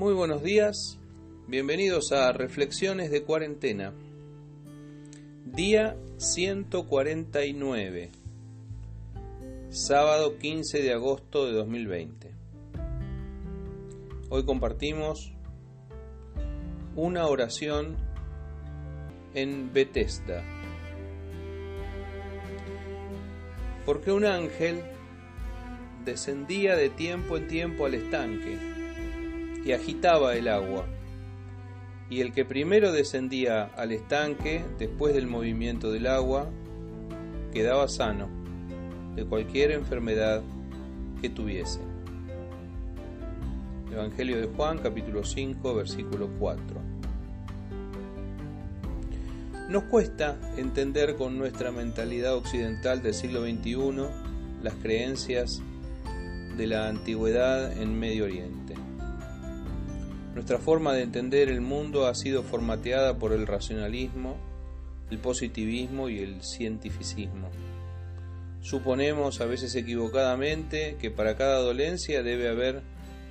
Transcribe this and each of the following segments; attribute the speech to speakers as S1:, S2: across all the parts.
S1: Muy buenos días, bienvenidos a Reflexiones de Cuarentena. Día 149, sábado 15 de agosto de 2020. Hoy compartimos una oración en Bethesda. Porque un ángel descendía de tiempo en tiempo al estanque y agitaba el agua. Y el que primero descendía al estanque, después del movimiento del agua, quedaba sano de cualquier enfermedad que tuviese. Evangelio de Juan, capítulo 5, versículo 4. Nos cuesta entender con nuestra mentalidad occidental del siglo XXI las creencias de la antigüedad en Medio Oriente. Nuestra forma de entender el mundo ha sido formateada por el racionalismo, el positivismo y el cientificismo. Suponemos a veces equivocadamente que para cada dolencia debe haber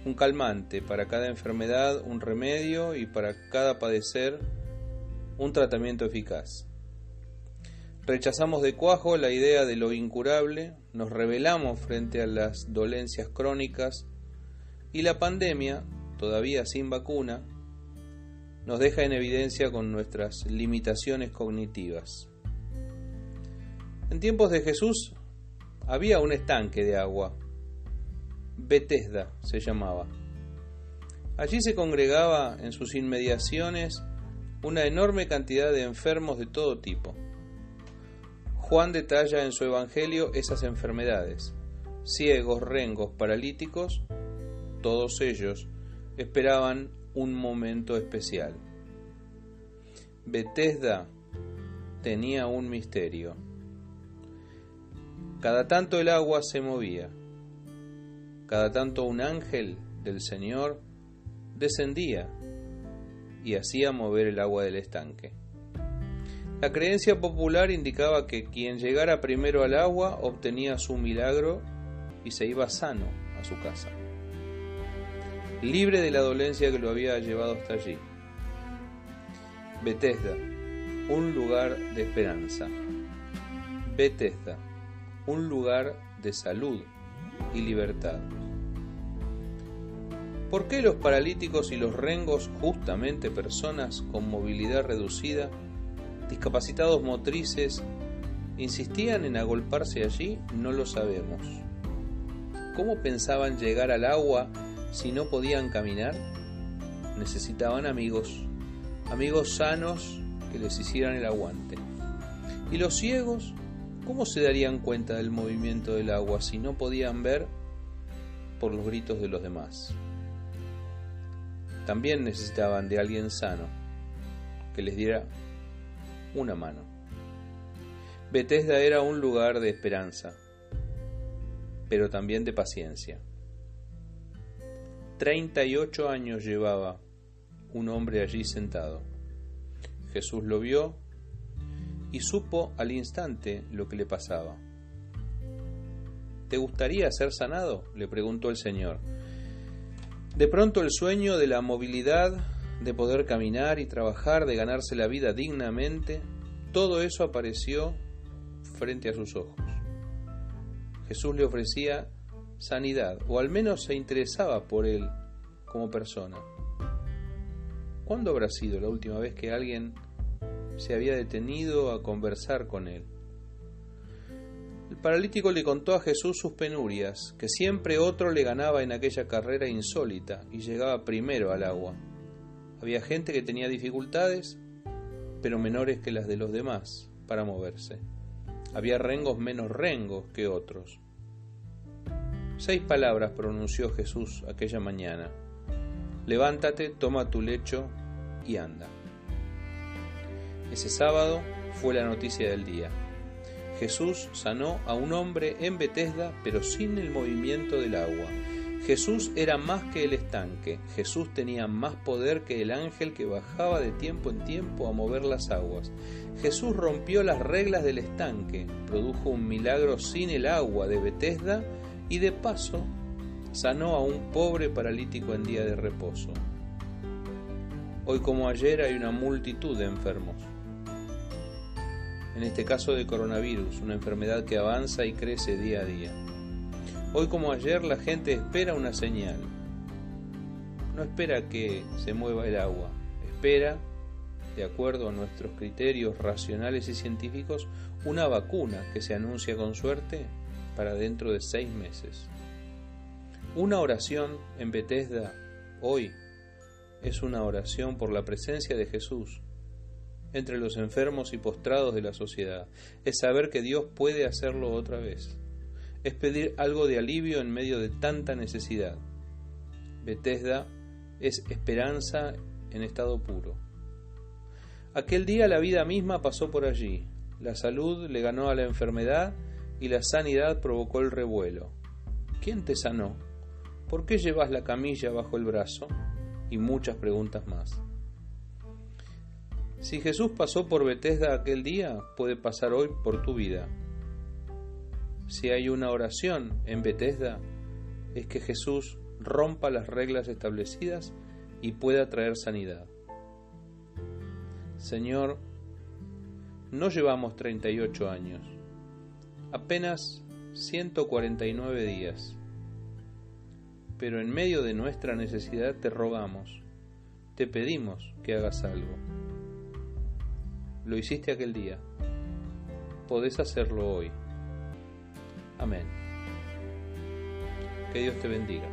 S1: un calmante, para cada enfermedad un remedio y para cada padecer un tratamiento eficaz. Rechazamos de cuajo la idea de lo incurable, nos rebelamos frente a las dolencias crónicas y la pandemia, todavía sin vacuna, nos deja en evidencia con nuestras limitaciones cognitivas. En tiempos de Jesús había un estanque de agua, Bethesda se llamaba. Allí se congregaba en sus inmediaciones una enorme cantidad de enfermos de todo tipo. Juan detalla en su Evangelio esas enfermedades. Ciegos, rengos, paralíticos, todos ellos esperaban un momento especial. Bethesda tenía un misterio. Cada tanto el agua se movía, cada tanto un ángel del Señor descendía y hacía mover el agua del estanque. La creencia popular indicaba que quien llegara primero al agua obtenía su milagro y se iba sano a su casa, libre de la dolencia que lo había llevado hasta allí. Bethesda, un lugar de esperanza. Bethesda, un lugar de salud y libertad. ¿Por qué los paralíticos y los rengos, justamente personas con movilidad reducida, discapacitados motrices, insistían en agolparse allí? No lo sabemos. ¿Cómo pensaban llegar al agua si no podían caminar? Necesitaban amigos, amigos sanos que les hicieran el aguante. ¿Y los ciegos? ¿Cómo se darían cuenta del movimiento del agua si no podían ver por los gritos de los demás? También necesitaban de alguien sano que les diera una mano. Bethesda era un lugar de esperanza, pero también de paciencia. 38 años llevaba un hombre allí sentado. Jesús lo vio y supo al instante lo que le pasaba. ¿Te gustaría ser sanado? le preguntó el Señor. De pronto el sueño de la movilidad, de poder caminar y trabajar, de ganarse la vida dignamente, todo eso apareció frente a sus ojos. Jesús le ofrecía sanidad, o al menos se interesaba por él como persona. ¿Cuándo habrá sido la última vez que alguien se había detenido a conversar con él? El paralítico le contó a Jesús sus penurias, que siempre otro le ganaba en aquella carrera insólita y llegaba primero al agua. Había gente que tenía dificultades, pero menores que las de los demás, para moverse. Había rengos menos rengos que otros. Seis palabras pronunció Jesús aquella mañana. Levántate, toma tu lecho y anda. Ese sábado fue la noticia del día. Jesús sanó a un hombre en Betesda, pero sin el movimiento del agua. Jesús era más que el estanque, Jesús tenía más poder que el ángel que bajaba de tiempo en tiempo a mover las aguas. Jesús rompió las reglas del estanque, produjo un milagro sin el agua de Betesda y de paso sanó a un pobre paralítico en día de reposo. Hoy como ayer hay una multitud de enfermos. En este caso de coronavirus, una enfermedad que avanza y crece día a día. Hoy como ayer la gente espera una señal. No espera que se mueva el agua, espera, de acuerdo a nuestros criterios racionales y científicos, una vacuna que se anuncia con suerte para dentro de seis meses. Una oración en Bethesda hoy es una oración por la presencia de Jesús entre los enfermos y postrados de la sociedad. Es saber que Dios puede hacerlo otra vez. Es pedir algo de alivio en medio de tanta necesidad. Bethesda es esperanza en estado puro. Aquel día la vida misma pasó por allí. La salud le ganó a la enfermedad y la sanidad provocó el revuelo. ¿Quién te sanó? ¿Por qué llevas la camilla bajo el brazo? Y muchas preguntas más. Si Jesús pasó por Bethesda aquel día, puede pasar hoy por tu vida. Si hay una oración en Bethesda, es que Jesús rompa las reglas establecidas y pueda traer sanidad. Señor, no llevamos 38 años, apenas 149 días pero en medio de nuestra necesidad te rogamos, te pedimos que hagas algo. Lo hiciste aquel día, podés hacerlo hoy. Amén. Que Dios te bendiga.